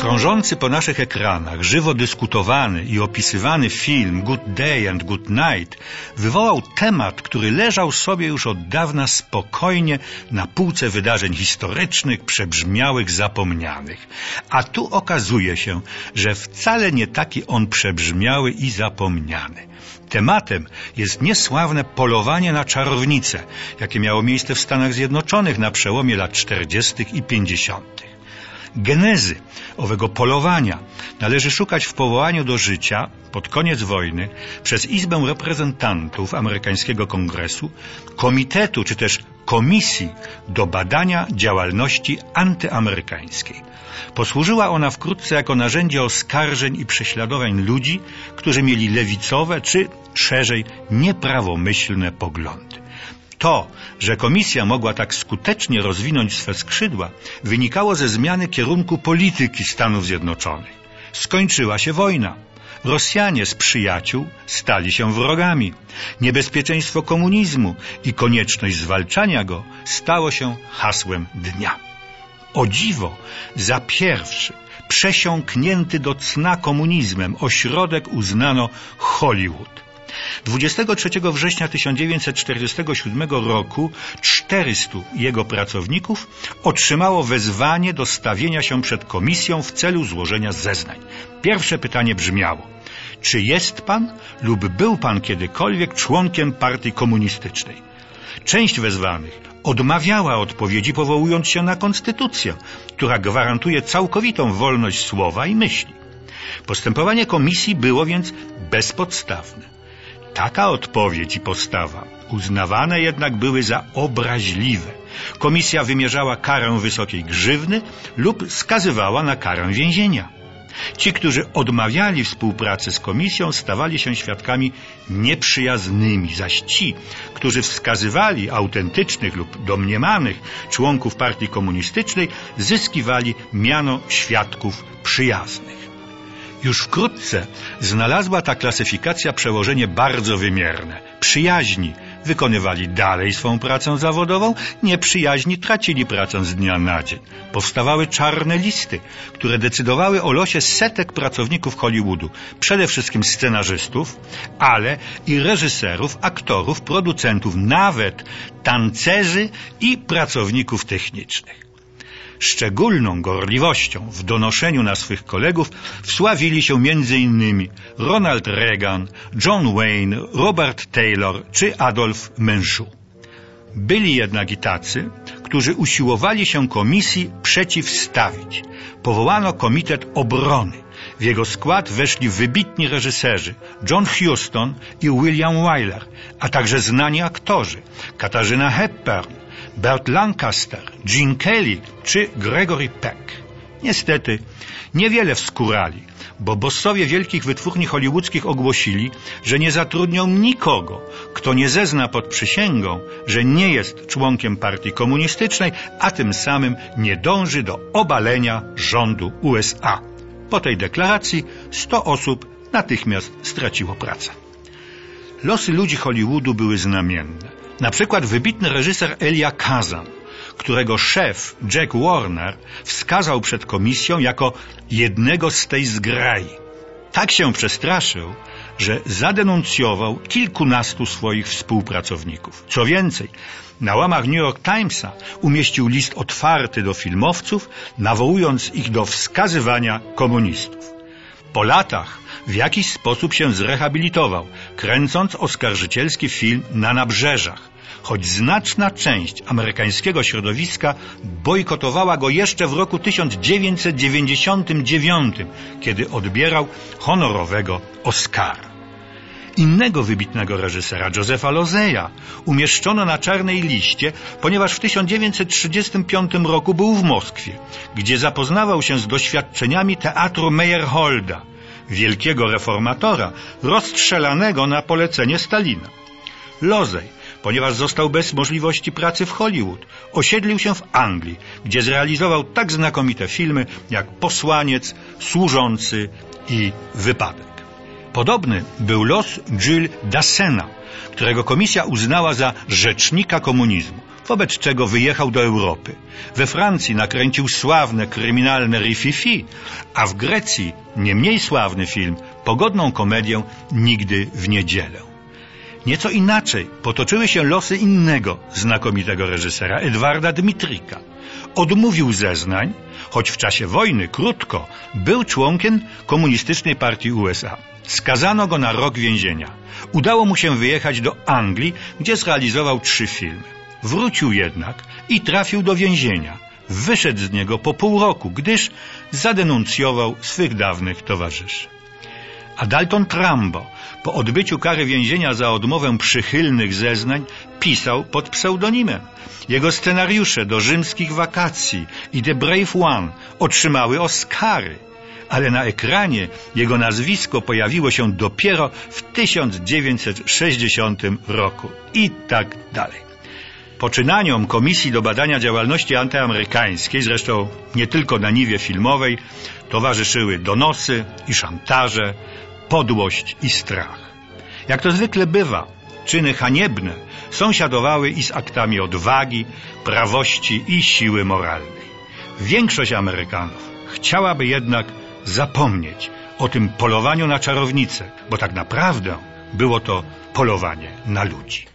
Krążący po naszych ekranach, żywo dyskutowany i opisywany film Good Day and Good Night wywołał temat, który leżał sobie już od dawna spokojnie na półce wydarzeń historycznych, przebrzmiałych, zapomnianych. A tu okazuje się, że wcale nie taki on przebrzmiały i zapomniany. Tematem jest niesławne polowanie na czarownicę, jakie miało miejsce w Stanach Zjednoczonych na przełomie lat 40. i 50. Genezy owego polowania należy szukać w powołaniu do życia pod koniec wojny przez Izbę Reprezentantów amerykańskiego Kongresu komitetu czy też komisji do badania działalności antyamerykańskiej. Posłużyła ona wkrótce jako narzędzie oskarżeń i prześladowań ludzi, którzy mieli lewicowe czy szerzej nieprawomyślne poglądy. To, że komisja mogła tak skutecznie rozwinąć swe skrzydła, wynikało ze zmiany kierunku polityki Stanów Zjednoczonych. Skończyła się wojna. Rosjanie z przyjaciół stali się wrogami. Niebezpieczeństwo komunizmu i konieczność zwalczania go stało się hasłem dnia. O dziwo, za pierwszy, przesiąknięty do cna komunizmem ośrodek uznano Hollywood. 23 września 1947 roku 400 jego pracowników otrzymało wezwanie do stawienia się przed komisją w celu złożenia zeznań. Pierwsze pytanie brzmiało: czy jest pan lub był pan kiedykolwiek członkiem partii komunistycznej? Część wezwanych odmawiała odpowiedzi, powołując się na konstytucję, która gwarantuje całkowitą wolność słowa i myśli. Postępowanie komisji było więc bezpodstawne. Taka odpowiedź i postawa uznawane jednak były za obraźliwe. Komisja wymierzała karę wysokiej grzywny lub skazywała na karę więzienia. Ci, którzy odmawiali współpracy z komisją, stawali się świadkami nieprzyjaznymi, zaś ci, którzy wskazywali autentycznych lub domniemanych członków partii komunistycznej, zyskiwali miano świadków przyjaznych. Już wkrótce znalazła ta klasyfikacja przełożenie bardzo wymierne. Przyjaźni wykonywali dalej swą pracę zawodową, nieprzyjaźni tracili pracę z dnia na dzień. Powstawały czarne listy, które decydowały o losie setek pracowników Hollywoodu, przede wszystkim scenarzystów, ale i reżyserów, aktorów, producentów, nawet tancerzy i pracowników technicznych. Szczególną gorliwością w donoszeniu na swych kolegów wsławili się m.in. Ronald Reagan, John Wayne, Robert Taylor czy Adolf Menchu. Byli jednak i tacy, którzy usiłowali się komisji przeciwstawić. Powołano Komitet Obrony. W jego skład weszli wybitni reżyserzy John Huston i William Wyler, a także znani aktorzy Katarzyna Hepburn, Bert Lancaster, Gene Kelly czy Gregory Peck. Niestety, niewiele wskórali, bo bossowie wielkich wytwórni hollywoodzkich ogłosili, że nie zatrudnią nikogo, kto nie zezna pod przysięgą, że nie jest członkiem partii komunistycznej, a tym samym nie dąży do obalenia rządu USA. Po tej deklaracji 100 osób natychmiast straciło pracę. Losy ludzi Hollywoodu były znamienne. Na przykład wybitny reżyser Elia Kazan, którego szef Jack Warner wskazał przed komisją jako jednego z tej zgrai. Tak się przestraszył, że zadenuncjował kilkunastu swoich współpracowników. Co więcej, na łamach New York Timesa umieścił list otwarty do filmowców, nawołując ich do wskazywania komunistów. Po latach w jakiś sposób się zrehabilitował, kręcąc oskarżycielski film na nabrzeżach, choć znaczna część amerykańskiego środowiska bojkotowała go jeszcze w roku 1999, kiedy odbierał honorowego Oscara. Innego wybitnego reżysera, Josefa Lozeja, umieszczono na czarnej liście, ponieważ w 1935 roku był w Moskwie, gdzie zapoznawał się z doświadczeniami teatru Meyerholda, wielkiego reformatora, rozstrzelanego na polecenie Stalina. Lozej ponieważ został bez możliwości pracy w Hollywood. Osiedlił się w Anglii, gdzie zrealizował tak znakomite filmy jak Posłaniec, Służący i Wypadek. Podobny był los Jules Dassena, którego komisja uznała za rzecznika komunizmu. wobec czego wyjechał do Europy. We Francji nakręcił sławne kryminalne Rififi, a w Grecji nie mniej sławny film, pogodną komedię Nigdy w niedzielę. Nieco inaczej potoczyły się losy innego znakomitego reżysera, Edwarda Dmitrika. Odmówił zeznań, choć w czasie wojny krótko był członkiem komunistycznej partii USA. Skazano go na rok więzienia. Udało mu się wyjechać do Anglii, gdzie zrealizował trzy filmy. Wrócił jednak i trafił do więzienia. Wyszedł z niego po pół roku, gdyż zadenuncjował swych dawnych towarzyszy. A Dalton Trambo po odbyciu kary więzienia za odmowę przychylnych zeznań pisał pod pseudonimem. Jego scenariusze do rzymskich wakacji i The Brave One otrzymały Oscary, ale na ekranie jego nazwisko pojawiło się dopiero w 1960 roku i tak dalej. Poczynaniom Komisji do Badania Działalności Antyamerykańskiej, zresztą nie tylko na niwie filmowej, towarzyszyły donosy i szantaże, podłość i strach. Jak to zwykle bywa, czyny haniebne sąsiadowały i z aktami odwagi, prawości i siły moralnej. Większość Amerykanów chciałaby jednak zapomnieć o tym polowaniu na czarownicę, bo tak naprawdę było to polowanie na ludzi.